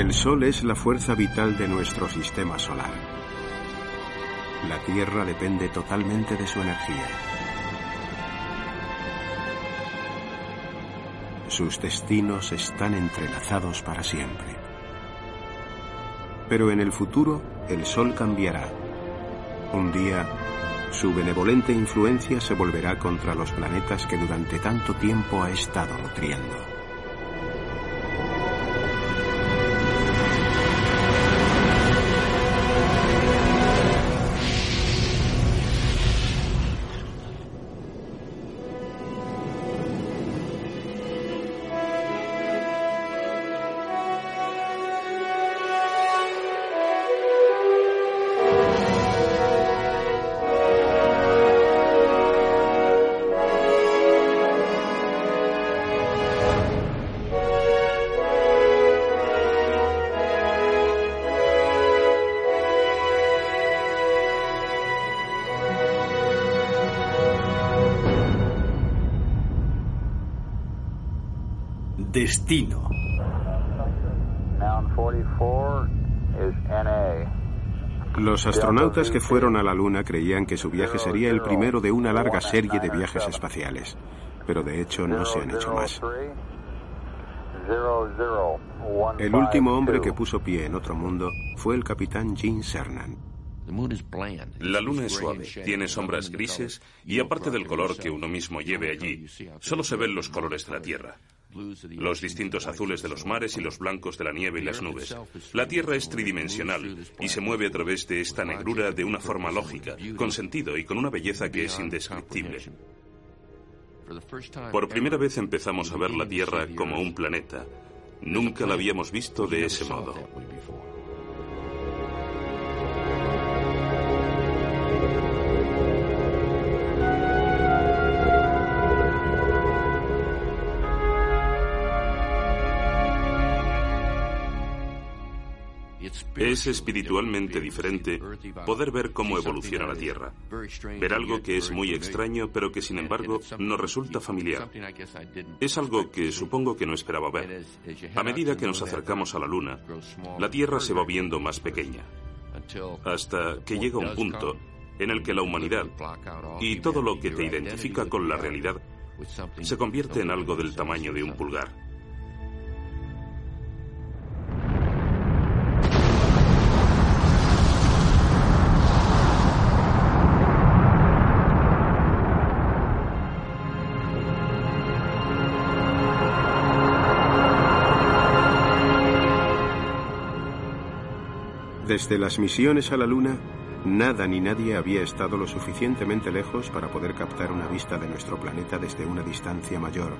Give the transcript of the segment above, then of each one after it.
El Sol es la fuerza vital de nuestro sistema solar. La Tierra depende totalmente de su energía. Sus destinos están entrelazados para siempre. Pero en el futuro el Sol cambiará. Un día, su benevolente influencia se volverá contra los planetas que durante tanto tiempo ha estado nutriendo. Destino. Los astronautas que fueron a la Luna creían que su viaje sería el primero de una larga serie de viajes espaciales, pero de hecho no se han hecho más. El último hombre que puso pie en otro mundo fue el capitán Gene Cernan. La luna es suave, tiene sombras grises y aparte del color que uno mismo lleve allí, solo se ven los colores de la Tierra los distintos azules de los mares y los blancos de la nieve y las nubes. La Tierra es tridimensional y se mueve a través de esta negrura de una forma lógica, con sentido y con una belleza que es indescriptible. Por primera vez empezamos a ver la Tierra como un planeta. Nunca la habíamos visto de ese modo. Es espiritualmente diferente poder ver cómo evoluciona la Tierra, ver algo que es muy extraño pero que sin embargo nos resulta familiar. Es algo que supongo que no esperaba ver. A medida que nos acercamos a la Luna, la Tierra se va viendo más pequeña, hasta que llega un punto en el que la humanidad y todo lo que te identifica con la realidad se convierte en algo del tamaño de un pulgar. Desde las misiones a la Luna, nada ni nadie había estado lo suficientemente lejos para poder captar una vista de nuestro planeta desde una distancia mayor,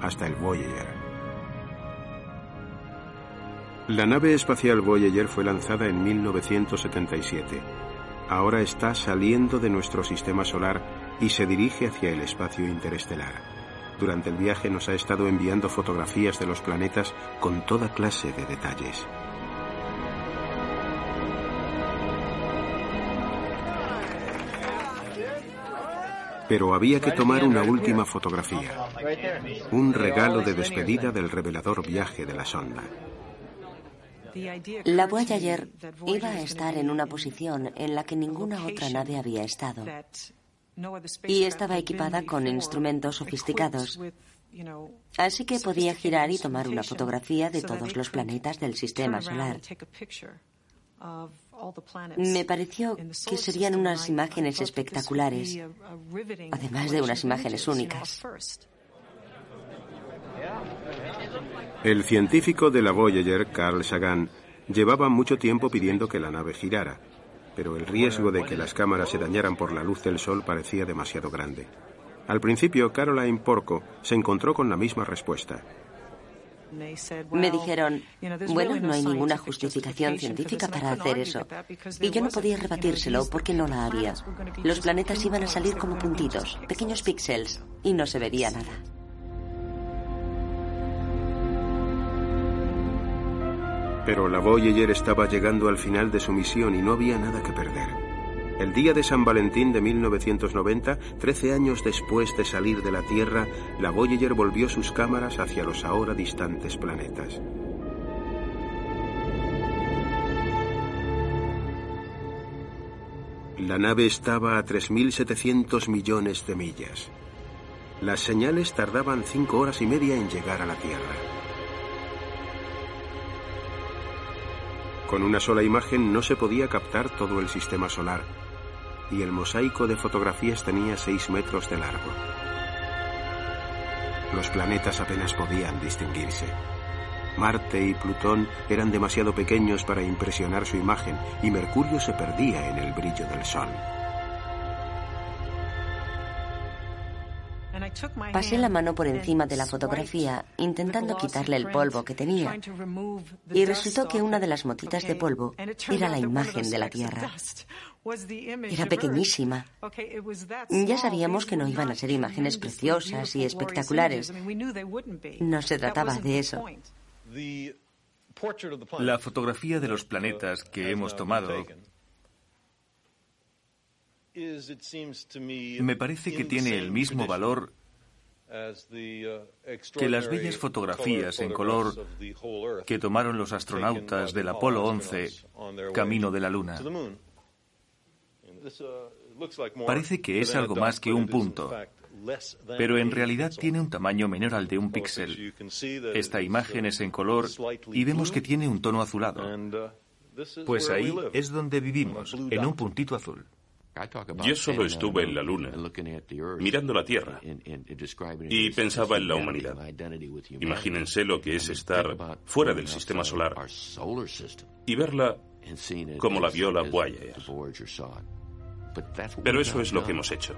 hasta el Voyager. La nave espacial Voyager fue lanzada en 1977. Ahora está saliendo de nuestro sistema solar y se dirige hacia el espacio interestelar. Durante el viaje nos ha estado enviando fotografías de los planetas con toda clase de detalles. Pero había que tomar una última fotografía. Un regalo de despedida del revelador viaje de la sonda. La Voyager iba a estar en una posición en la que ninguna otra nave había estado. Y estaba equipada con instrumentos sofisticados. Así que podía girar y tomar una fotografía de todos los planetas del sistema solar. Me pareció que serían unas imágenes espectaculares, además de unas imágenes únicas. El científico de la Voyager, Carl Sagan, llevaba mucho tiempo pidiendo que la nave girara, pero el riesgo de que las cámaras se dañaran por la luz del sol parecía demasiado grande. Al principio, Caroline Porco se encontró con la misma respuesta. Me dijeron, bueno, no hay ninguna justificación científica para hacer eso. Y yo no podía rebatírselo porque no la había. Los planetas iban a salir como puntitos, pequeños píxeles, y no se vería nada. Pero la Voyager estaba llegando al final de su misión y no había nada que perder. El día de San Valentín de 1990, 13 años después de salir de la Tierra, la Voyager volvió sus cámaras hacia los ahora distantes planetas. La nave estaba a 3.700 millones de millas. Las señales tardaban cinco horas y media en llegar a la Tierra. Con una sola imagen no se podía captar todo el sistema solar, y el mosaico de fotografías tenía 6 metros de largo. Los planetas apenas podían distinguirse. Marte y Plutón eran demasiado pequeños para impresionar su imagen y Mercurio se perdía en el brillo del Sol. Pasé la mano por encima de la fotografía intentando quitarle el polvo que tenía. y resultó que una de las motitas de polvo era la imagen de la Tierra. Era pequeñísima. Ya sabíamos que no iban a ser imágenes preciosas y espectaculares. No se trataba de eso. La fotografía de los planetas que hemos tomado me parece que tiene el mismo valor que las bellas fotografías en color que tomaron los astronautas del Apolo 11 camino de la Luna. Parece que es algo más que un punto, pero en realidad tiene un tamaño menor al de un píxel. Esta imagen es en color y vemos que tiene un tono azulado. Pues ahí es donde vivimos, en un puntito azul. Yo solo estuve en la Luna, mirando la Tierra, y pensaba en la humanidad. Imagínense lo que es estar fuera del sistema solar y verla como la vio la Voyager. Pero eso es lo que hemos hecho.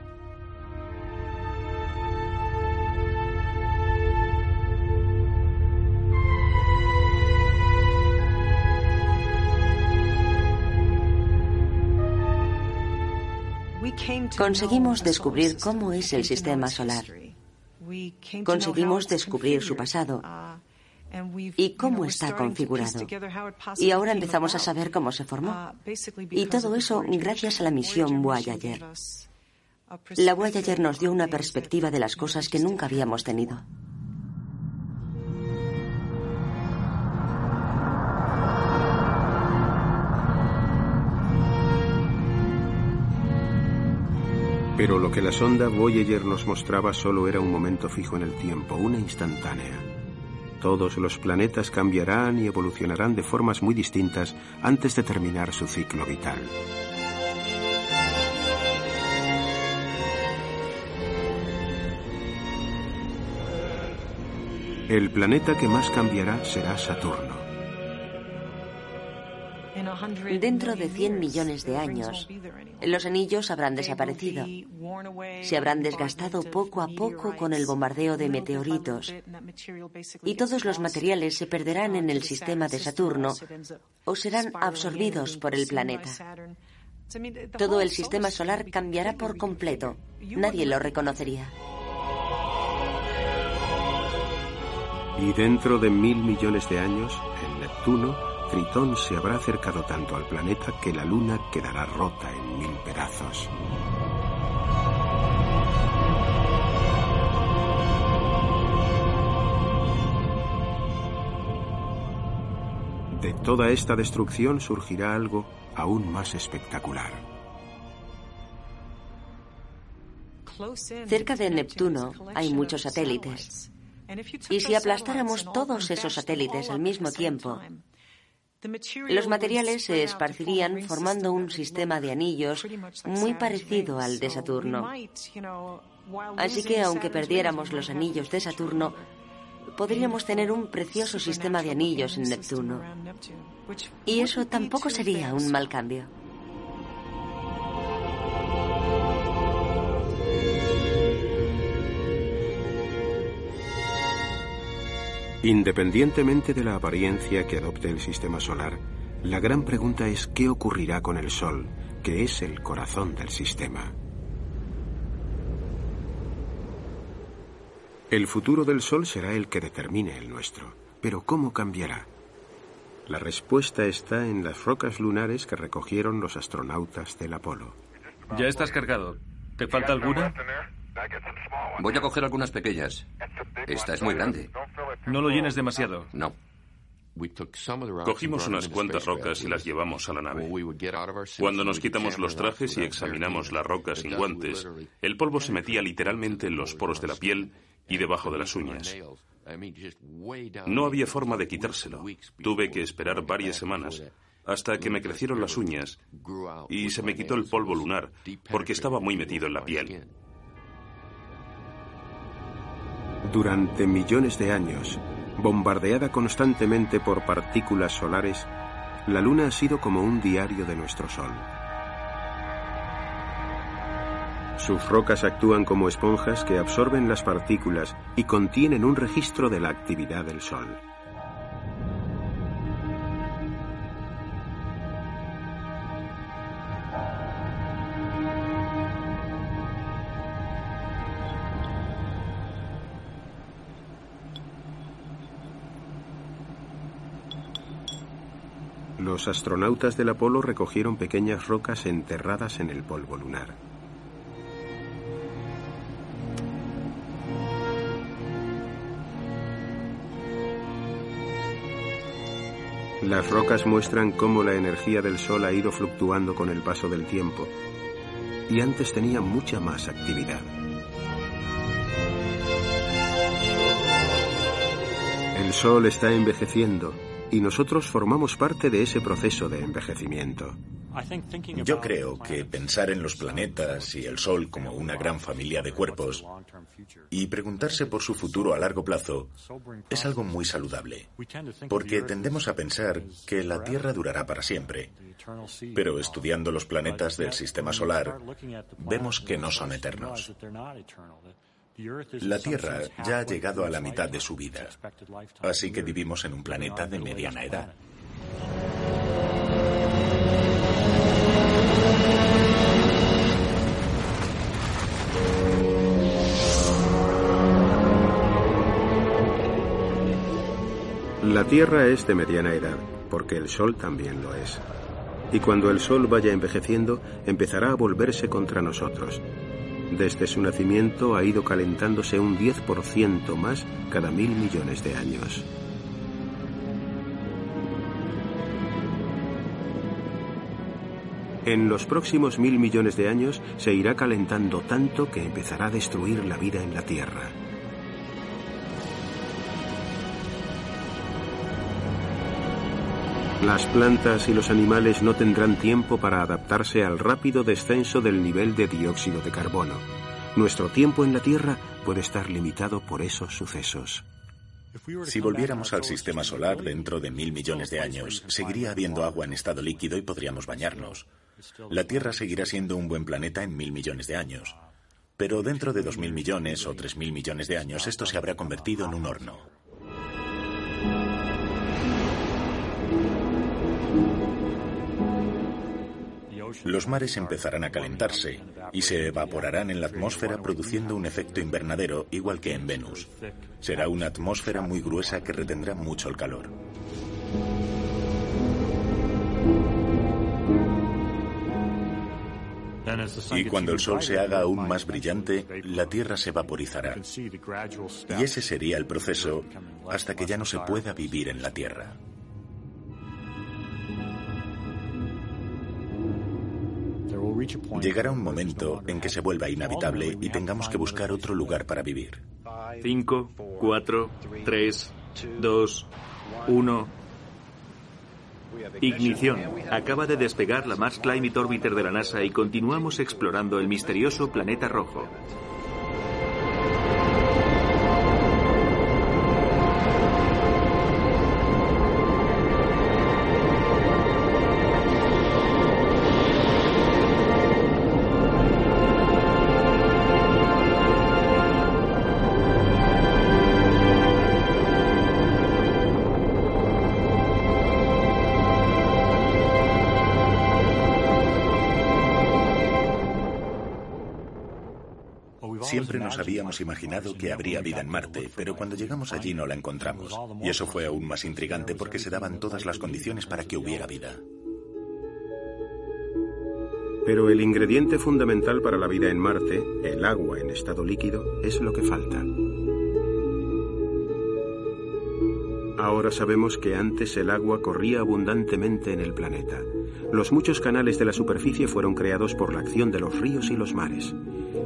Conseguimos descubrir cómo es el sistema solar. Conseguimos descubrir su pasado y cómo está configurado. Y ahora empezamos a saber cómo se formó. Y todo eso gracias a la misión Voyager. La Voyager nos dio una perspectiva de las cosas que nunca habíamos tenido. Pero lo que la sonda Voyager nos mostraba solo era un momento fijo en el tiempo, una instantánea. Todos los planetas cambiarán y evolucionarán de formas muy distintas antes de terminar su ciclo vital. El planeta que más cambiará será Saturno. Dentro de 100 millones de años, los anillos habrán desaparecido. Se habrán desgastado poco a poco con el bombardeo de meteoritos. Y todos los materiales se perderán en el sistema de Saturno o serán absorbidos por el planeta. Todo el sistema solar cambiará por completo. Nadie lo reconocería. Y dentro de mil millones de años, el Neptuno Tritón se habrá acercado tanto al planeta que la Luna quedará rota en mil pedazos. De toda esta destrucción surgirá algo aún más espectacular. Cerca de Neptuno hay muchos satélites. Y si aplastáramos todos esos satélites al mismo tiempo, los materiales se esparcirían formando un sistema de anillos muy parecido al de Saturno. Así que aunque perdiéramos los anillos de Saturno, podríamos tener un precioso sistema de anillos en Neptuno. Y eso tampoco sería un mal cambio. Independientemente de la apariencia que adopte el sistema solar, la gran pregunta es qué ocurrirá con el Sol, que es el corazón del sistema. El futuro del Sol será el que determine el nuestro, pero ¿cómo cambiará? La respuesta está en las rocas lunares que recogieron los astronautas del Apolo. Ya estás cargado. ¿Te falta alguna? Voy a coger algunas pequeñas. Esta es muy grande. No lo llenes demasiado. No. Cogimos unas cuantas rocas y las llevamos a la nave. Cuando nos quitamos los trajes y examinamos las rocas sin guantes, el polvo se metía literalmente en los poros de la piel y debajo de las uñas. No había forma de quitárselo. Tuve que esperar varias semanas hasta que me crecieron las uñas y se me quitó el polvo lunar porque estaba muy metido en la piel. Durante millones de años, bombardeada constantemente por partículas solares, la Luna ha sido como un diario de nuestro Sol. Sus rocas actúan como esponjas que absorben las partículas y contienen un registro de la actividad del Sol. Los astronautas del Apolo recogieron pequeñas rocas enterradas en el polvo lunar. Las rocas muestran cómo la energía del Sol ha ido fluctuando con el paso del tiempo y antes tenía mucha más actividad. El Sol está envejeciendo y nosotros formamos parte de ese proceso de envejecimiento. Yo creo que pensar en los planetas y el Sol como una gran familia de cuerpos y preguntarse por su futuro a largo plazo es algo muy saludable, porque tendemos a pensar que la Tierra durará para siempre, pero estudiando los planetas del Sistema Solar vemos que no son eternos. La Tierra ya ha llegado a la mitad de su vida, así que vivimos en un planeta de mediana edad. La Tierra es de mediana edad, porque el Sol también lo es. Y cuando el Sol vaya envejeciendo, empezará a volverse contra nosotros, desde su nacimiento ha ido calentándose un 10% más cada mil millones de años. En los próximos mil millones de años se irá calentando tanto que empezará a destruir la vida en la Tierra. Las plantas y los animales no tendrán tiempo para adaptarse al rápido descenso del nivel de dióxido de carbono. Nuestro tiempo en la Tierra puede estar limitado por esos sucesos. Si volviéramos al sistema solar dentro de mil millones de años, seguiría habiendo agua en estado líquido y podríamos bañarnos. La Tierra seguirá siendo un buen planeta en mil millones de años. Pero dentro de dos mil millones o tres mil millones de años, esto se habrá convertido en un horno. Los mares empezarán a calentarse y se evaporarán en la atmósfera produciendo un efecto invernadero igual que en Venus. Será una atmósfera muy gruesa que retendrá mucho el calor. Y cuando el Sol se haga aún más brillante, la Tierra se vaporizará. Y ese sería el proceso hasta que ya no se pueda vivir en la Tierra. Llegará un momento en que se vuelva inhabitable y tengamos que buscar otro lugar para vivir. 5, 4, 3, 2, 1. Ignición. Acaba de despegar la Mars Climate Orbiter de la NASA y continuamos explorando el misterioso planeta rojo. Imaginado que habría vida en Marte, pero cuando llegamos allí no la encontramos. Y eso fue aún más intrigante porque se daban todas las condiciones para que hubiera vida. Pero el ingrediente fundamental para la vida en Marte, el agua en estado líquido, es lo que falta. Ahora sabemos que antes el agua corría abundantemente en el planeta. Los muchos canales de la superficie fueron creados por la acción de los ríos y los mares.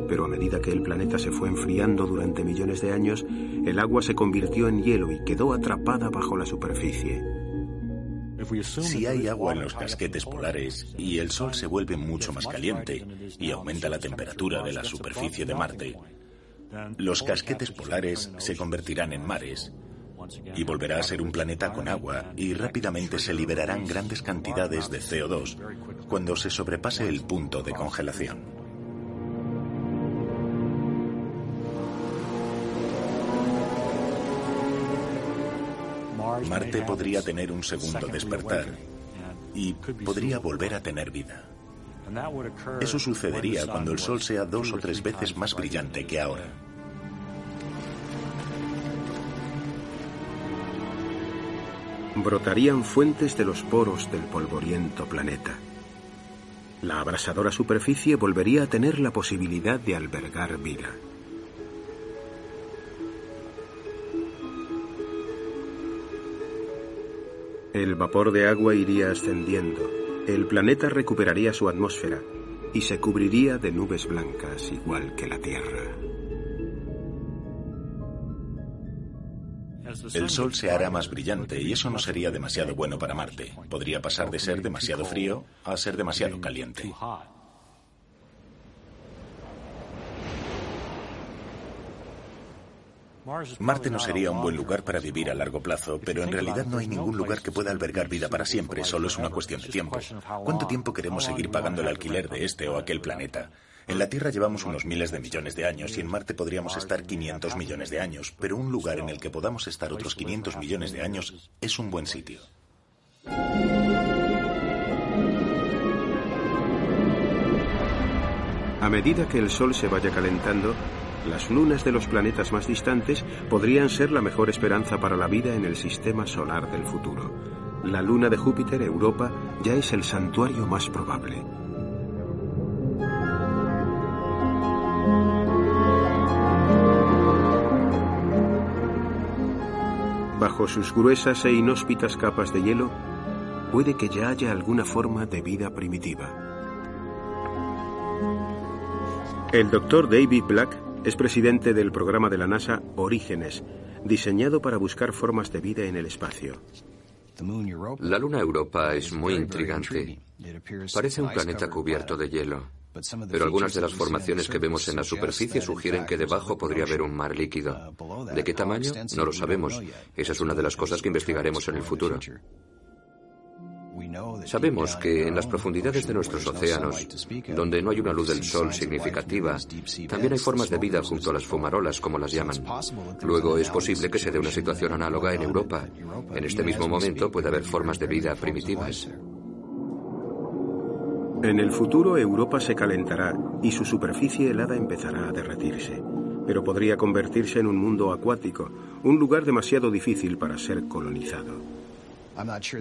Pero a medida que el planeta se fue enfriando durante millones de años, el agua se convirtió en hielo y quedó atrapada bajo la superficie. Si hay agua en los casquetes polares y el Sol se vuelve mucho más caliente y aumenta la temperatura de la superficie de Marte, los casquetes polares se convertirán en mares y volverá a ser un planeta con agua y rápidamente se liberarán grandes cantidades de CO2 cuando se sobrepase el punto de congelación. Marte podría tener un segundo despertar y podría volver a tener vida. Eso sucedería cuando el Sol sea dos o tres veces más brillante que ahora. Brotarían fuentes de los poros del polvoriento planeta. La abrasadora superficie volvería a tener la posibilidad de albergar vida. El vapor de agua iría ascendiendo, el planeta recuperaría su atmósfera y se cubriría de nubes blancas igual que la Tierra. El Sol se hará más brillante y eso no sería demasiado bueno para Marte. Podría pasar de ser demasiado frío a ser demasiado caliente. Marte no sería un buen lugar para vivir a largo plazo, pero en realidad no hay ningún lugar que pueda albergar vida para siempre, solo es una cuestión de tiempo. ¿Cuánto tiempo queremos seguir pagando el alquiler de este o aquel planeta? En la Tierra llevamos unos miles de millones de años y en Marte podríamos estar 500 millones de años, pero un lugar en el que podamos estar otros 500 millones de años es un buen sitio. A medida que el Sol se vaya calentando, las lunas de los planetas más distantes podrían ser la mejor esperanza para la vida en el sistema solar del futuro. La luna de Júpiter, Europa, ya es el santuario más probable. Bajo sus gruesas e inhóspitas capas de hielo, puede que ya haya alguna forma de vida primitiva. El doctor David Black es presidente del programa de la NASA Orígenes, diseñado para buscar formas de vida en el espacio. La luna Europa es muy intrigante. Parece un planeta cubierto de hielo, pero algunas de las formaciones que vemos en la superficie sugieren que debajo podría haber un mar líquido. ¿De qué tamaño? No lo sabemos. Esa es una de las cosas que investigaremos en el futuro. Sabemos que en las profundidades de nuestros océanos, donde no hay una luz del sol significativa, también hay formas de vida junto a las fumarolas, como las llaman. Luego es posible que se dé una situación análoga en Europa. En este mismo momento puede haber formas de vida primitivas. En el futuro Europa se calentará y su superficie helada empezará a derretirse, pero podría convertirse en un mundo acuático, un lugar demasiado difícil para ser colonizado.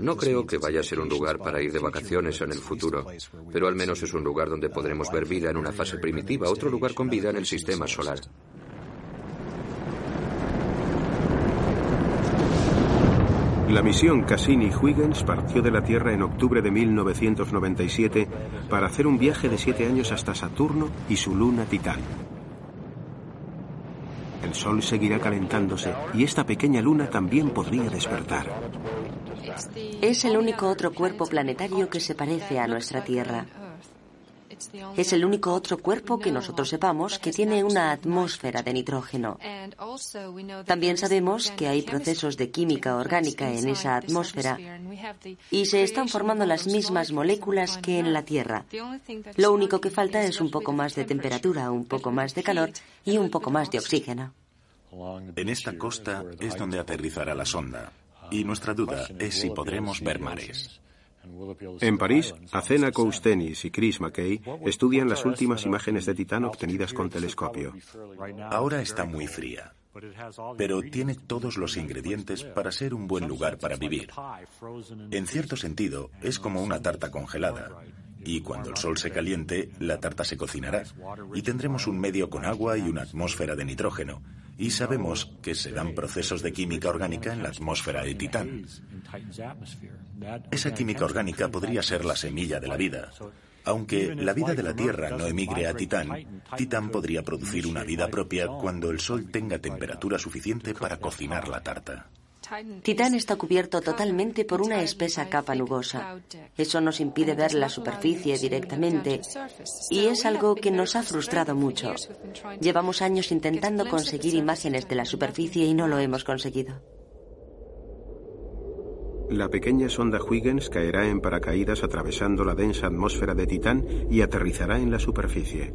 No creo que vaya a ser un lugar para ir de vacaciones en el futuro, pero al menos es un lugar donde podremos ver vida en una fase primitiva, otro lugar con vida en el sistema solar. La misión Cassini-Huygens partió de la Tierra en octubre de 1997 para hacer un viaje de siete años hasta Saturno y su luna Titán. El Sol seguirá calentándose y esta pequeña luna también podría despertar. Es el único otro cuerpo planetario que se parece a nuestra Tierra. Es el único otro cuerpo que nosotros sepamos que tiene una atmósfera de nitrógeno. También sabemos que hay procesos de química orgánica en esa atmósfera y se están formando las mismas moléculas que en la Tierra. Lo único que falta es un poco más de temperatura, un poco más de calor y un poco más de oxígeno. En esta costa es donde aterrizará la sonda. Y nuestra duda es si podremos ver mares. En París, Acena Koustenis y Chris McKay estudian las últimas imágenes de Titán obtenidas con telescopio. Ahora está muy fría, pero tiene todos los ingredientes para ser un buen lugar para vivir. En cierto sentido, es como una tarta congelada. Y cuando el Sol se caliente, la tarta se cocinará. Y tendremos un medio con agua y una atmósfera de nitrógeno. Y sabemos que se dan procesos de química orgánica en la atmósfera de Titán. Esa química orgánica podría ser la semilla de la vida. Aunque la vida de la Tierra no emigre a Titán, Titán podría producir una vida propia cuando el Sol tenga temperatura suficiente para cocinar la tarta. Titán está cubierto totalmente por una espesa capa nubosa. Eso nos impide ver la superficie directamente y es algo que nos ha frustrado mucho. Llevamos años intentando conseguir imágenes de la superficie y no lo hemos conseguido. La pequeña sonda Huygens caerá en paracaídas atravesando la densa atmósfera de Titán y aterrizará en la superficie.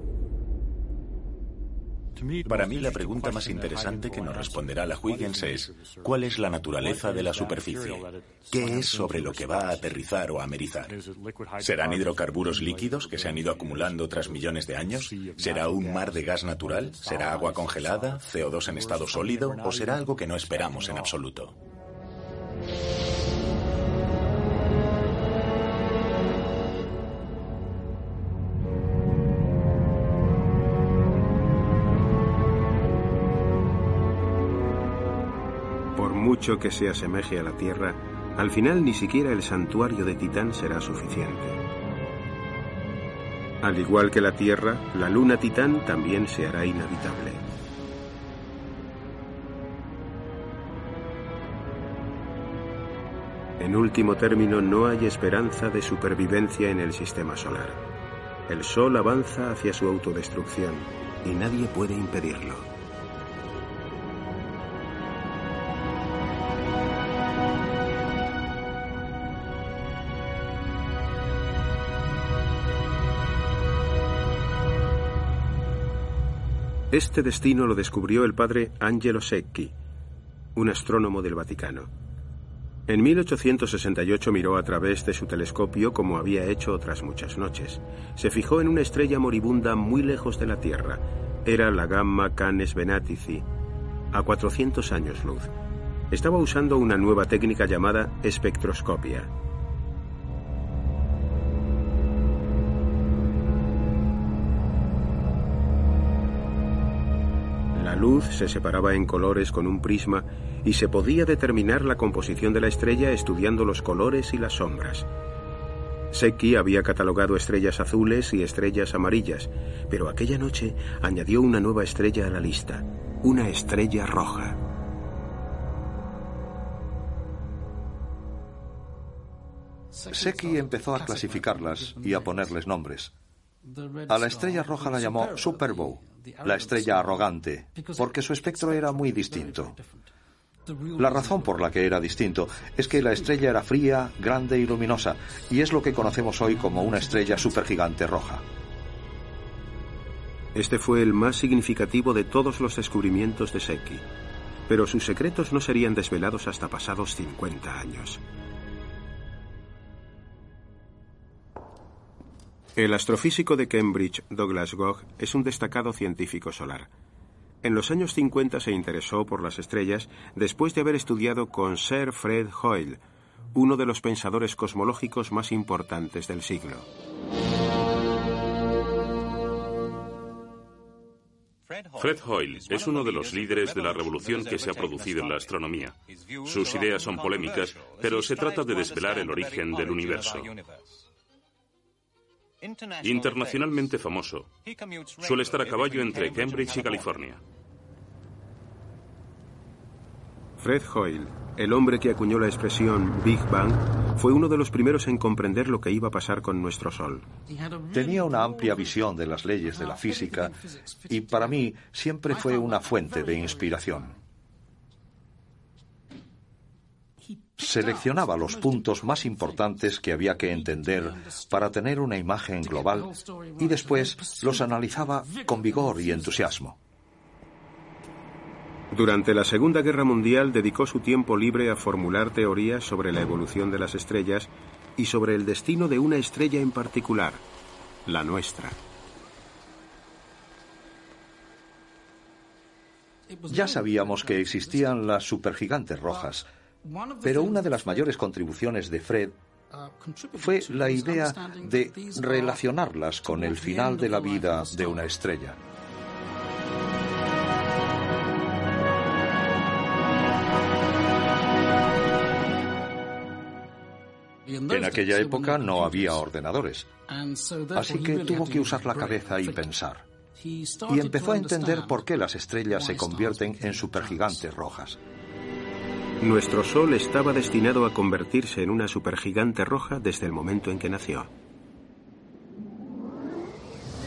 Para mí la pregunta más interesante que nos responderá la Huygens es, ¿cuál es la naturaleza de la superficie? ¿Qué es sobre lo que va a aterrizar o amerizar? ¿Serán hidrocarburos líquidos que se han ido acumulando tras millones de años? ¿Será un mar de gas natural? ¿Será agua congelada? ¿CO2 en estado sólido? ¿O será algo que no esperamos en absoluto? Mucho que se asemeje a la Tierra, al final ni siquiera el santuario de Titán será suficiente. Al igual que la Tierra, la luna Titán también se hará inhabitable. En último término, no hay esperanza de supervivencia en el sistema solar. El Sol avanza hacia su autodestrucción y nadie puede impedirlo. Este destino lo descubrió el padre Angelo Secchi, un astrónomo del Vaticano. En 1868 miró a través de su telescopio como había hecho otras muchas noches. Se fijó en una estrella moribunda muy lejos de la Tierra. Era la Gamma Canes Venatici, a 400 años luz. Estaba usando una nueva técnica llamada espectroscopia. Luz se separaba en colores con un prisma y se podía determinar la composición de la estrella estudiando los colores y las sombras. Secchi había catalogado estrellas azules y estrellas amarillas, pero aquella noche añadió una nueva estrella a la lista, una estrella roja. Secchi empezó a clasificarlas y a ponerles nombres. A la estrella roja la llamó Superbow la estrella arrogante, porque su espectro era muy distinto. La razón por la que era distinto es que la estrella era fría, grande y luminosa, y es lo que conocemos hoy como una estrella supergigante roja. Este fue el más significativo de todos los descubrimientos de Secchi, pero sus secretos no serían desvelados hasta pasados 50 años. El astrofísico de Cambridge, Douglas Gogh, es un destacado científico solar. En los años 50 se interesó por las estrellas después de haber estudiado con Sir Fred Hoyle, uno de los pensadores cosmológicos más importantes del siglo. Fred Hoyle es uno de los líderes de la revolución que se ha producido en la astronomía. Sus ideas son polémicas, pero se trata de desvelar el origen del universo. Internacionalmente famoso, suele estar a caballo entre Cambridge y California. Fred Hoyle, el hombre que acuñó la expresión Big Bang, fue uno de los primeros en comprender lo que iba a pasar con nuestro Sol. Tenía una amplia visión de las leyes de la física y para mí siempre fue una fuente de inspiración. Seleccionaba los puntos más importantes que había que entender para tener una imagen global y después los analizaba con vigor y entusiasmo. Durante la Segunda Guerra Mundial dedicó su tiempo libre a formular teorías sobre la evolución de las estrellas y sobre el destino de una estrella en particular, la nuestra. Ya sabíamos que existían las supergigantes rojas, pero una de las mayores contribuciones de Fred fue la idea de relacionarlas con el final de la vida de una estrella. En aquella época no había ordenadores, así que tuvo que usar la cabeza y pensar. Y empezó a entender por qué las estrellas se convierten en supergigantes rojas. Nuestro Sol estaba destinado a convertirse en una supergigante roja desde el momento en que nació.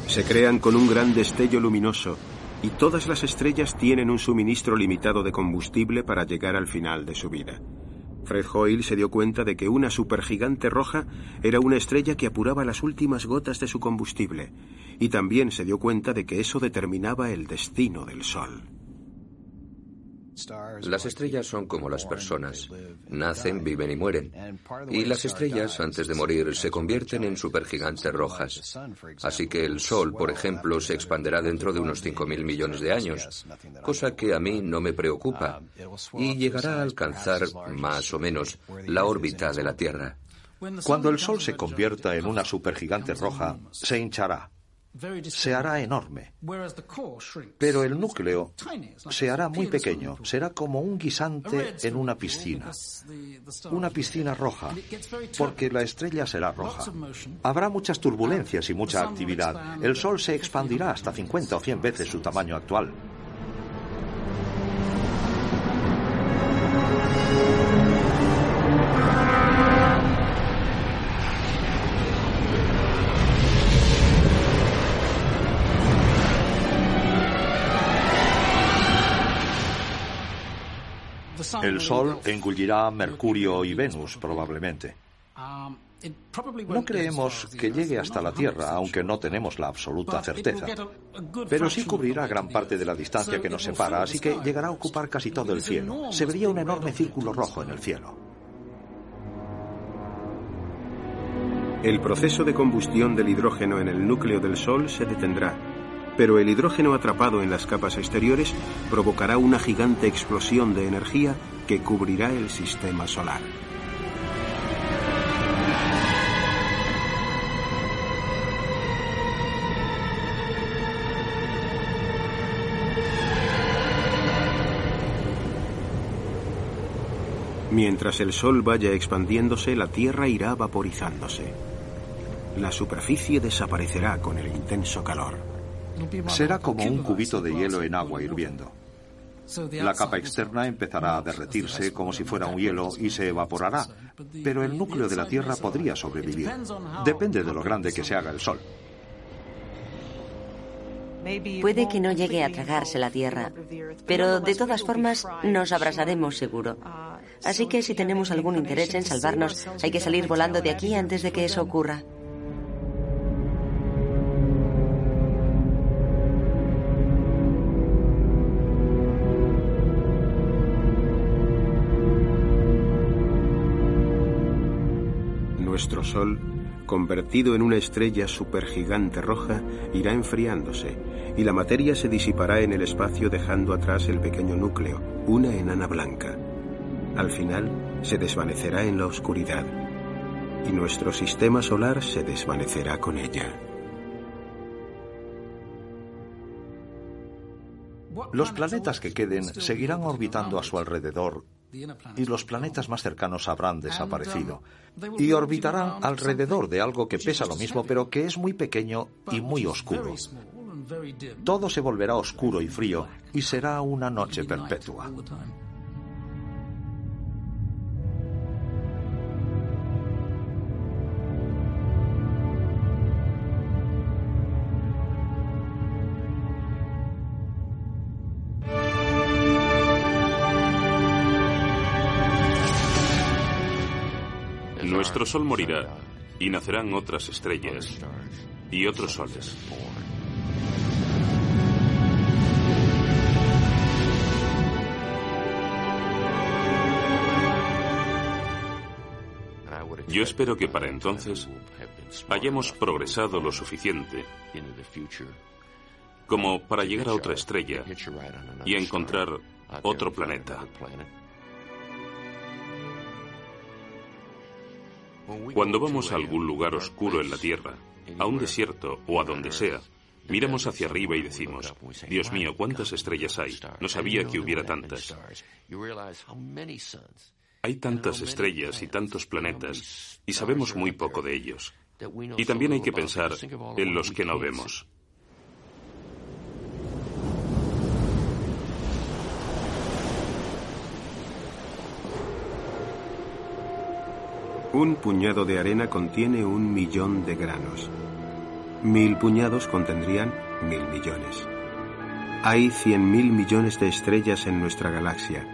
Se crean con un gran destello luminoso y todas las estrellas tienen un suministro limitado de combustible para llegar al final de su vida. Fred Hoyle se dio cuenta de que una supergigante roja era una estrella que apuraba las últimas gotas de su combustible, y también se dio cuenta de que eso determinaba el destino del Sol. Las estrellas son como las personas. Nacen, viven y mueren. Y las estrellas, antes de morir, se convierten en supergigantes rojas. Así que el Sol, por ejemplo, se expanderá dentro de unos 5.000 millones de años, cosa que a mí no me preocupa, y llegará a alcanzar, más o menos, la órbita de la Tierra. Cuando el Sol se convierta en una supergigante roja, se hinchará se hará enorme. Pero el núcleo se hará muy pequeño, será como un guisante en una piscina. Una piscina roja, porque la estrella será roja. Habrá muchas turbulencias y mucha actividad. El Sol se expandirá hasta 50 o 100 veces su tamaño actual. El Sol engullirá Mercurio y Venus, probablemente. No creemos que llegue hasta la Tierra, aunque no tenemos la absoluta certeza. Pero sí cubrirá gran parte de la distancia que nos separa, así que llegará a ocupar casi todo el cielo. Se vería un enorme círculo rojo en el cielo. El proceso de combustión del hidrógeno en el núcleo del Sol se detendrá pero el hidrógeno atrapado en las capas exteriores provocará una gigante explosión de energía que cubrirá el sistema solar. Mientras el Sol vaya expandiéndose, la Tierra irá vaporizándose. La superficie desaparecerá con el intenso calor. Será como un cubito de hielo en agua hirviendo. La capa externa empezará a derretirse como si fuera un hielo y se evaporará, pero el núcleo de la Tierra podría sobrevivir. Depende de lo grande que se haga el Sol. Puede que no llegue a tragarse la Tierra, pero de todas formas nos abrazaremos seguro. Así que si tenemos algún interés en salvarnos, hay que salir volando de aquí antes de que eso ocurra. Sol, convertido en una estrella supergigante roja, irá enfriándose y la materia se disipará en el espacio dejando atrás el pequeño núcleo, una enana blanca. Al final, se desvanecerá en la oscuridad y nuestro sistema solar se desvanecerá con ella. Los planetas que queden seguirán orbitando a su alrededor y los planetas más cercanos habrán desaparecido y orbitarán alrededor de algo que pesa lo mismo pero que es muy pequeño y muy oscuro. Todo se volverá oscuro y frío y será una noche perpetua. Sol morirá y nacerán otras estrellas y otros soles. Yo espero que para entonces hayamos progresado lo suficiente como para llegar a otra estrella y encontrar otro planeta. Cuando vamos a algún lugar oscuro en la Tierra, a un desierto o a donde sea, miramos hacia arriba y decimos, Dios mío, ¿cuántas estrellas hay? No sabía que hubiera tantas. Hay tantas estrellas y tantos planetas y sabemos muy poco de ellos. Y también hay que pensar en los que no vemos. Un puñado de arena contiene un millón de granos. Mil puñados contendrían mil millones. Hay cien mil millones de estrellas en nuestra galaxia.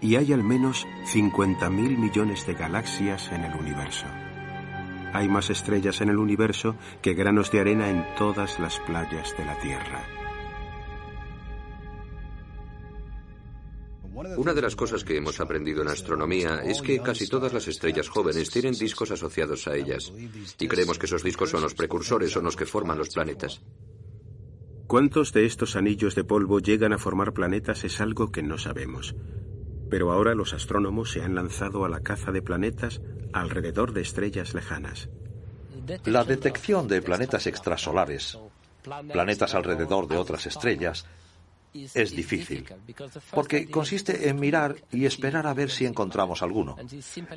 Y hay al menos cincuenta mil millones de galaxias en el universo. Hay más estrellas en el universo que granos de arena en todas las playas de la Tierra. Una de las cosas que hemos aprendido en astronomía es que casi todas las estrellas jóvenes tienen discos asociados a ellas. Y creemos que esos discos son los precursores, son los que forman los planetas. ¿Cuántos de estos anillos de polvo llegan a formar planetas es algo que no sabemos? Pero ahora los astrónomos se han lanzado a la caza de planetas alrededor de estrellas lejanas. La detección de planetas extrasolares, planetas alrededor de otras estrellas, es difícil, porque consiste en mirar y esperar a ver si encontramos alguno.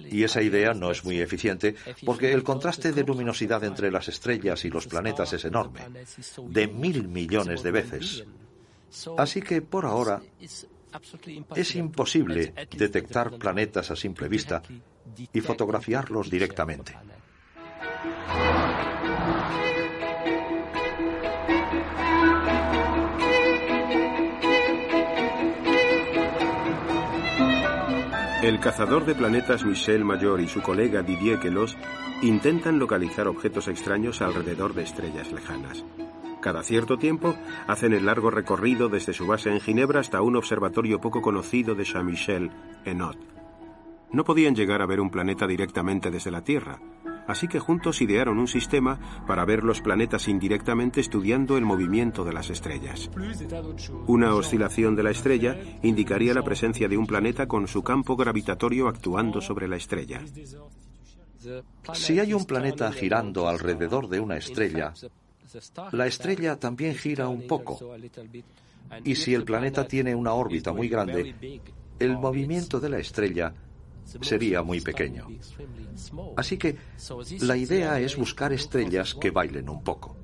Y esa idea no es muy eficiente porque el contraste de luminosidad entre las estrellas y los planetas es enorme, de mil millones de veces. Así que por ahora es imposible detectar planetas a simple vista y fotografiarlos directamente. El cazador de planetas Michel Mayor y su colega Didier Queloz intentan localizar objetos extraños alrededor de estrellas lejanas. Cada cierto tiempo hacen el largo recorrido desde su base en Ginebra hasta un observatorio poco conocido de Saint-Michel, en Haute. No podían llegar a ver un planeta directamente desde la Tierra, así que juntos idearon un sistema para ver los planetas indirectamente estudiando el movimiento de las estrellas. Una oscilación de la estrella indicaría la presencia de un planeta con su campo gravitatorio actuando sobre la estrella. Si hay un planeta girando alrededor de una estrella, la estrella también gira un poco. Y si el planeta tiene una órbita muy grande, el movimiento de la estrella sería muy pequeño. Así que la idea es buscar estrellas que bailen un poco.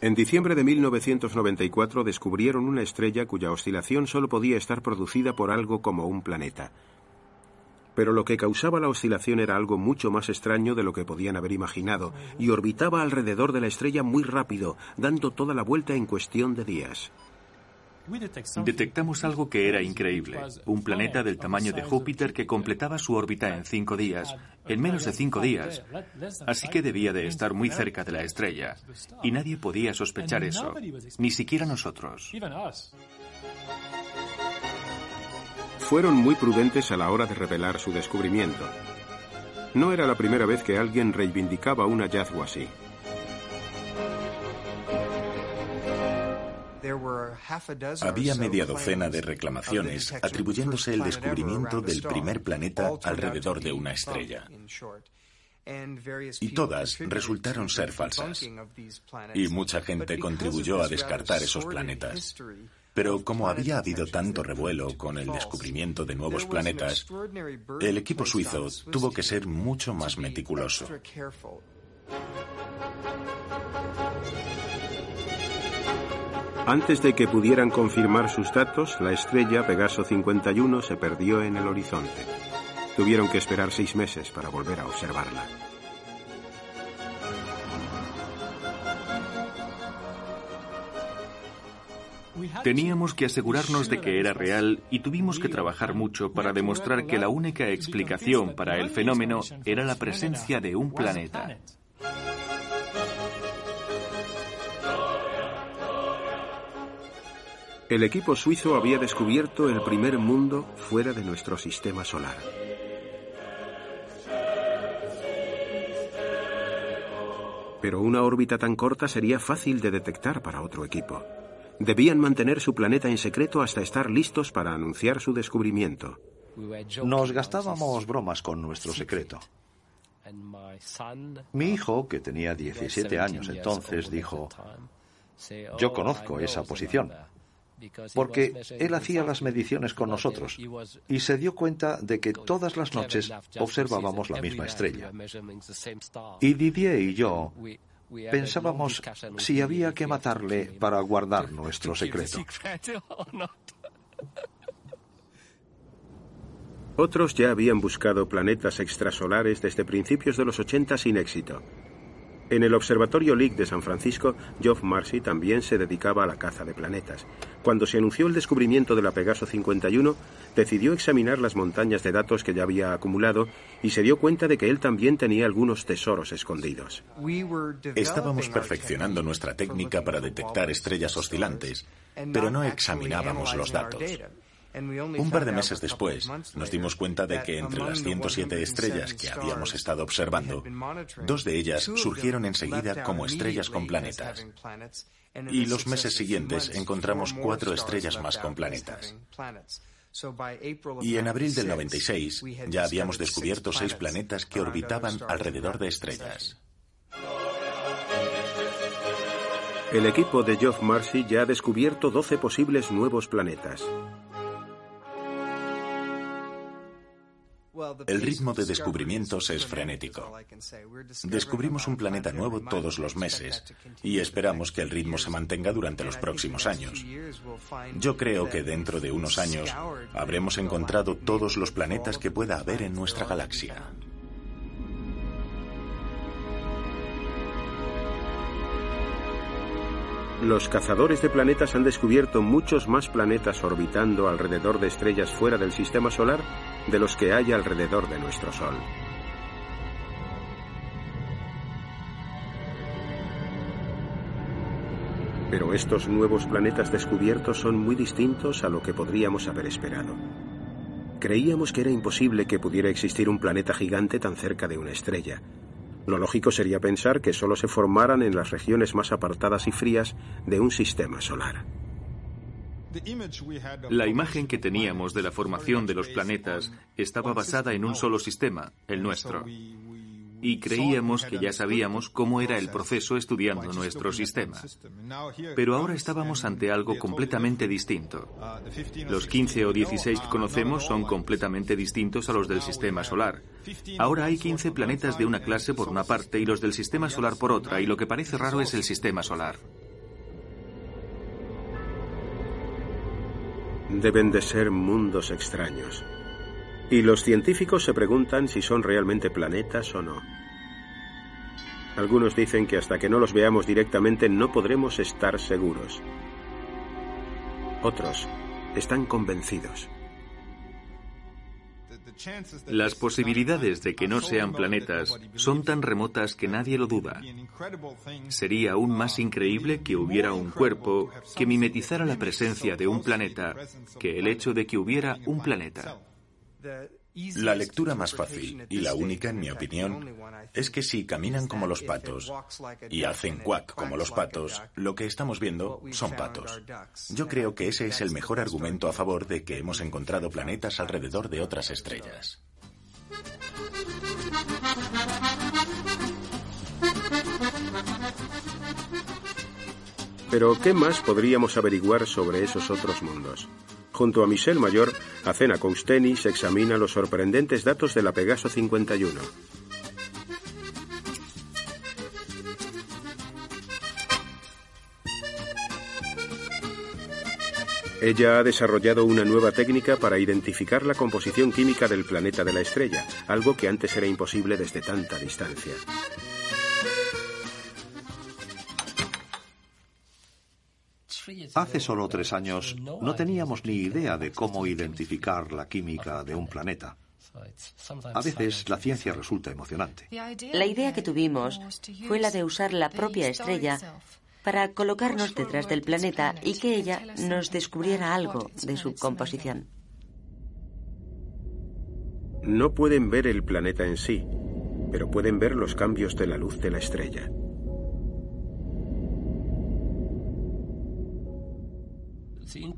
En diciembre de 1994 descubrieron una estrella cuya oscilación solo podía estar producida por algo como un planeta. Pero lo que causaba la oscilación era algo mucho más extraño de lo que podían haber imaginado, y orbitaba alrededor de la estrella muy rápido, dando toda la vuelta en cuestión de días. Detectamos algo que era increíble, un planeta del tamaño de Júpiter que completaba su órbita en cinco días, en menos de cinco días. Así que debía de estar muy cerca de la estrella, y nadie podía sospechar eso, ni siquiera nosotros. Fueron muy prudentes a la hora de revelar su descubrimiento. No era la primera vez que alguien reivindicaba un hallazgo así. Había media docena de reclamaciones atribuyéndose el descubrimiento del primer planeta alrededor de una estrella. Y todas resultaron ser falsas. Y mucha gente contribuyó a descartar esos planetas. Pero como había habido tanto revuelo con el descubrimiento de nuevos planetas, el equipo suizo tuvo que ser mucho más meticuloso. Antes de que pudieran confirmar sus datos, la estrella Pegaso 51 se perdió en el horizonte. Tuvieron que esperar seis meses para volver a observarla. Teníamos que asegurarnos de que era real y tuvimos que trabajar mucho para demostrar que la única explicación para el fenómeno era la presencia de un planeta. El equipo suizo había descubierto el primer mundo fuera de nuestro sistema solar. Pero una órbita tan corta sería fácil de detectar para otro equipo. Debían mantener su planeta en secreto hasta estar listos para anunciar su descubrimiento. Nos gastábamos bromas con nuestro secreto. Mi hijo, que tenía 17 años entonces, dijo, yo conozco esa posición, porque él hacía las mediciones con nosotros y se dio cuenta de que todas las noches observábamos la misma estrella. Y Didier y yo pensábamos si había que matarle para guardar nuestro secreto. Otros ya habían buscado planetas extrasolares desde principios de los 80 sin éxito. En el Observatorio Lick de San Francisco, Geoff Marcy también se dedicaba a la caza de planetas. Cuando se anunció el descubrimiento de la Pegaso 51, decidió examinar las montañas de datos que ya había acumulado y se dio cuenta de que él también tenía algunos tesoros escondidos. Estábamos perfeccionando nuestra técnica para detectar estrellas oscilantes, pero no examinábamos los datos. Un par de meses después, nos dimos cuenta de que entre las 107 estrellas que habíamos estado observando, dos de ellas surgieron enseguida como estrellas con planetas. Y los meses siguientes encontramos cuatro estrellas más con planetas. Y en abril del 96 ya habíamos descubierto seis planetas que orbitaban alrededor de estrellas. El equipo de Geoff Marcy ya ha descubierto 12 posibles nuevos planetas. El ritmo de descubrimientos es frenético. Descubrimos un planeta nuevo todos los meses y esperamos que el ritmo se mantenga durante los próximos años. Yo creo que dentro de unos años habremos encontrado todos los planetas que pueda haber en nuestra galaxia. Los cazadores de planetas han descubierto muchos más planetas orbitando alrededor de estrellas fuera del sistema solar de los que hay alrededor de nuestro Sol. Pero estos nuevos planetas descubiertos son muy distintos a lo que podríamos haber esperado. Creíamos que era imposible que pudiera existir un planeta gigante tan cerca de una estrella, lo lógico sería pensar que solo se formaran en las regiones más apartadas y frías de un sistema solar. La imagen que teníamos de la formación de los planetas estaba basada en un solo sistema, el nuestro. y creíamos que ya sabíamos cómo era el proceso estudiando nuestro sistema. Pero ahora estábamos ante algo completamente distinto. Los 15 o 16 que conocemos son completamente distintos a los del sistema solar. Ahora hay 15 planetas de una clase por una parte y los del sistema solar por otra, y lo que parece raro es el sistema solar. Deben de ser mundos extraños. Y los científicos se preguntan si son realmente planetas o no. Algunos dicen que hasta que no los veamos directamente no podremos estar seguros. Otros están convencidos. Las posibilidades de que no sean planetas son tan remotas que nadie lo duda. Sería aún más increíble que hubiera un cuerpo que mimetizara la presencia de un planeta que el hecho de que hubiera un planeta. La lectura más fácil, y la única en mi opinión, es que si caminan como los patos y hacen cuac como los patos, lo que estamos viendo son patos. Yo creo que ese es el mejor argumento a favor de que hemos encontrado planetas alrededor de otras estrellas. Pero, ¿qué más podríamos averiguar sobre esos otros mundos? Junto a Michel Mayor, Acena Cousteni se examina los sorprendentes datos de la Pegaso 51. Ella ha desarrollado una nueva técnica para identificar la composición química del planeta de la estrella, algo que antes era imposible desde tanta distancia. Hace solo tres años no teníamos ni idea de cómo identificar la química de un planeta. A veces la ciencia resulta emocionante. La idea que tuvimos fue la de usar la propia estrella para colocarnos detrás del planeta y que ella nos descubriera algo de su composición. No pueden ver el planeta en sí, pero pueden ver los cambios de la luz de la estrella.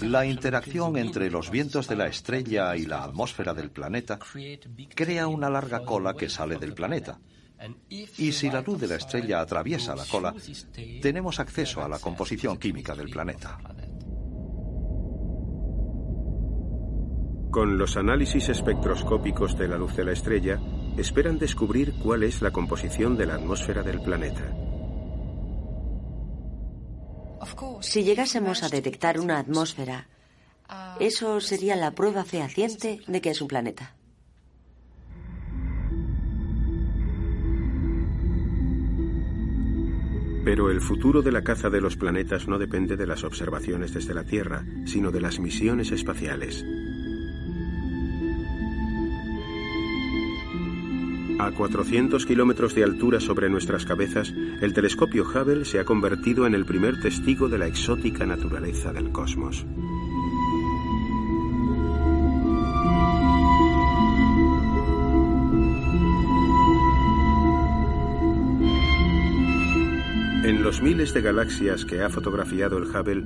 La interacción entre los vientos de la estrella y la atmósfera del planeta crea una larga cola que sale del planeta. Y si la luz de la estrella atraviesa la cola, tenemos acceso a la composición química del planeta. Con los análisis espectroscópicos de la luz de la estrella, esperan descubrir cuál es la composición de la atmósfera del planeta. Si llegásemos a detectar una atmósfera, eso sería la prueba fehaciente de que es un planeta. Pero el futuro de la caza de los planetas no depende de las observaciones desde la Tierra, sino de las misiones espaciales. A 400 kilómetros de altura sobre nuestras cabezas, el telescopio Hubble se ha convertido en el primer testigo de la exótica naturaleza del cosmos. En los miles de galaxias que ha fotografiado el Hubble,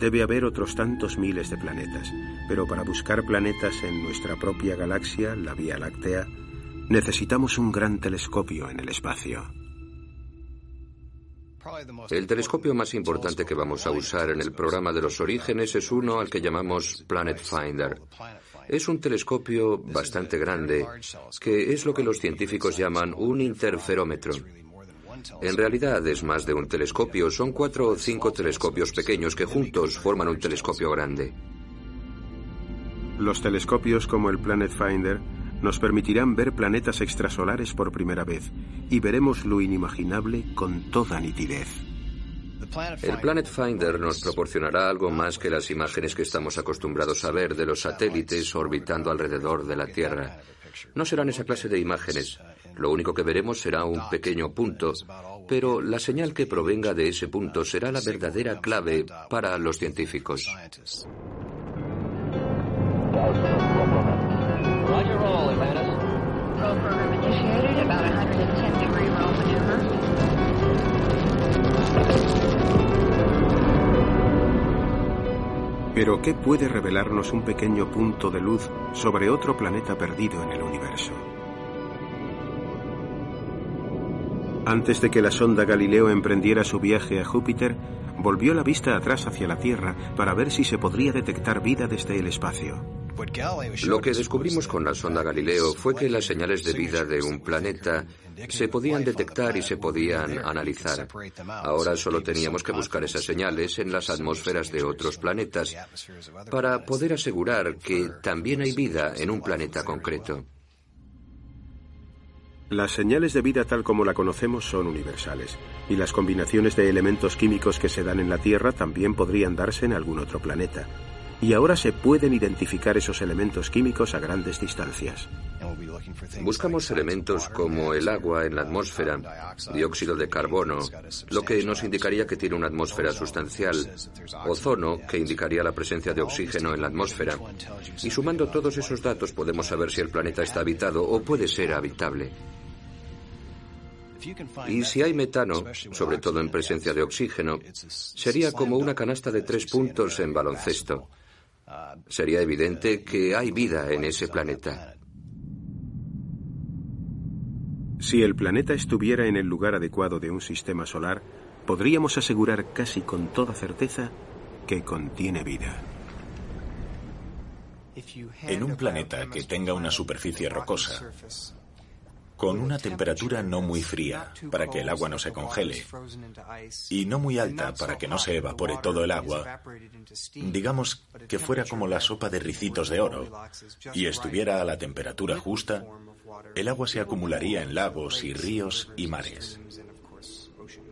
debe haber otros tantos miles de planetas, pero para buscar planetas en nuestra propia galaxia, la Vía Láctea, Necesitamos un gran telescopio en el espacio. El telescopio más importante que vamos a usar en el programa de los orígenes es uno al que llamamos Planet Finder. Es un telescopio bastante grande, que es lo que los científicos llaman un interferómetro. En realidad es más de un telescopio, son cuatro o cinco telescopios pequeños que juntos forman un telescopio grande. Los telescopios como el Planet Finder nos permitirán ver planetas extrasolares por primera vez y veremos lo inimaginable con toda nitidez. El Planet Finder nos proporcionará algo más que las imágenes que estamos acostumbrados a ver de los satélites orbitando alrededor de la Tierra. No serán esa clase de imágenes. Lo único que veremos será un pequeño punto, pero la señal que provenga de ese punto será la verdadera clave para los científicos. Pero ¿qué puede revelarnos un pequeño punto de luz sobre otro planeta perdido en el universo? Antes de que la sonda Galileo emprendiera su viaje a Júpiter, volvió la vista atrás hacia la Tierra para ver si se podría detectar vida desde el espacio. Lo que descubrimos con la sonda Galileo fue que las señales de vida de un planeta se podían detectar y se podían analizar. Ahora solo teníamos que buscar esas señales en las atmósferas de otros planetas para poder asegurar que también hay vida en un planeta concreto. Las señales de vida tal como la conocemos son universales, y las combinaciones de elementos químicos que se dan en la Tierra también podrían darse en algún otro planeta y ahora se pueden identificar esos elementos químicos a grandes distancias. Buscamos elementos como el agua en la atmósfera, dióxido de carbono, lo que nos indicaría que tiene una atmósfera sustancial, ozono, que indicaría la presencia de oxígeno en la atmósfera. Y sumando todos esos datos podemos saber si el planeta está habitado o puede ser habitable. Y si hay metano, sobre todo en presencia de oxígeno, sería como una canasta de tres puntos en baloncesto sería evidente que hay vida en ese planeta. Si el planeta estuviera en el lugar adecuado de un sistema solar, podríamos asegurar casi con toda certeza que contiene vida. En un planeta que tenga una superficie rocosa, con una temperatura no muy fría para que el agua no se congele y no muy alta para que no se evapore todo el agua, digamos que fuera como la sopa de ricitos de oro y estuviera a la temperatura justa, el agua se acumularía en lagos y ríos y mares.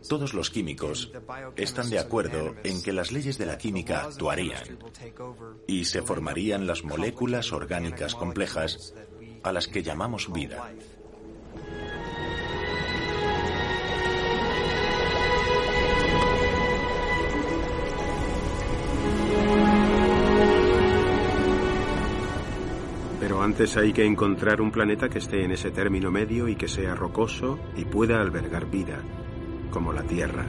Todos los químicos están de acuerdo en que las leyes de la química actuarían y se formarían las moléculas orgánicas complejas a las que llamamos vida. Antes hay que encontrar un planeta que esté en ese término medio y que sea rocoso y pueda albergar vida, como la Tierra.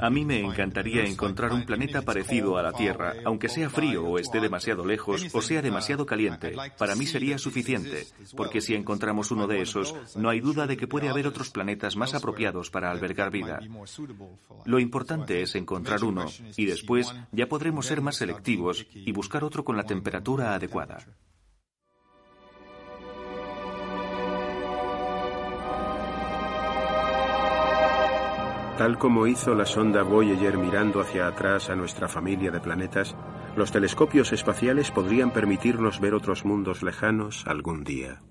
A mí me encantaría encontrar un planeta parecido a la Tierra, aunque sea frío o esté demasiado lejos o sea demasiado caliente. Para mí sería suficiente, porque si encontramos uno de esos, no hay duda de que puede haber otros planetas más apropiados para albergar vida. Lo importante es encontrar uno y después ya podremos ser más selectivos y buscar otro con la temperatura adecuada. Tal como hizo la sonda Voyager mirando hacia atrás a nuestra familia de planetas, los telescopios espaciales podrían permitirnos ver otros mundos lejanos algún día.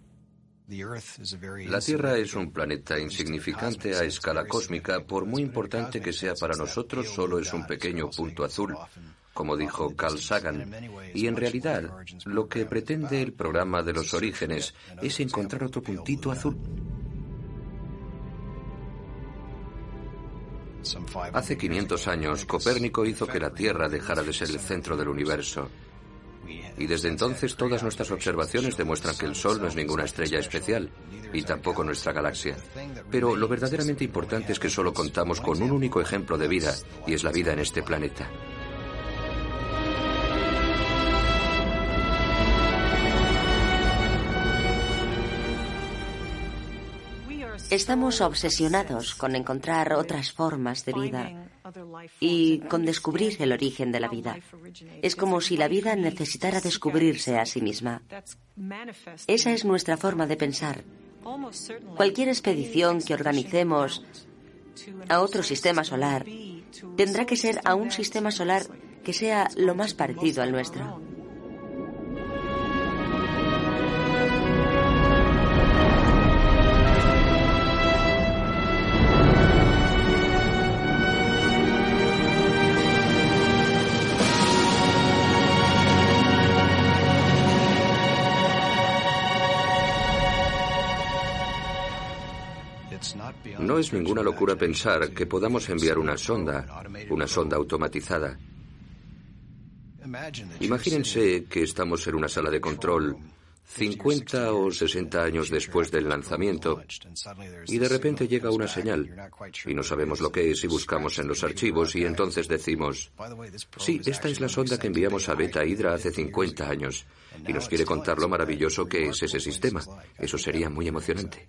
La Tierra es un planeta insignificante a escala cósmica, por muy importante que sea para nosotros, solo es un pequeño punto azul, como dijo Carl Sagan. Y en realidad, lo que pretende el programa de los orígenes es encontrar otro puntito azul. Hace 500 años, Copérnico hizo que la Tierra dejara de ser el centro del universo. Y desde entonces todas nuestras observaciones demuestran que el Sol no es ninguna estrella especial, y tampoco nuestra galaxia. Pero lo verdaderamente importante es que solo contamos con un único ejemplo de vida, y es la vida en este planeta. Estamos obsesionados con encontrar otras formas de vida y con descubrir el origen de la vida. Es como si la vida necesitara descubrirse a sí misma. Esa es nuestra forma de pensar. Cualquier expedición que organicemos a otro sistema solar tendrá que ser a un sistema solar que sea lo más parecido al nuestro. No es ninguna locura pensar que podamos enviar una sonda, una sonda automatizada. Imagínense que estamos en una sala de control 50 o 60 años después del lanzamiento y de repente llega una señal y no sabemos lo que es y buscamos en los archivos y entonces decimos, sí, esta es la sonda que enviamos a Beta Hydra hace 50 años y nos quiere contar lo maravilloso que es ese sistema. Eso sería muy emocionante.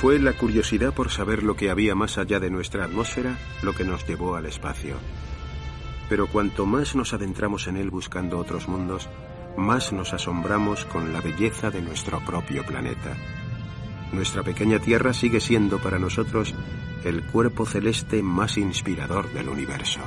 Fue la curiosidad por saber lo que había más allá de nuestra atmósfera lo que nos llevó al espacio. Pero cuanto más nos adentramos en él buscando otros mundos, más nos asombramos con la belleza de nuestro propio planeta. Nuestra pequeña Tierra sigue siendo para nosotros el cuerpo celeste más inspirador del universo.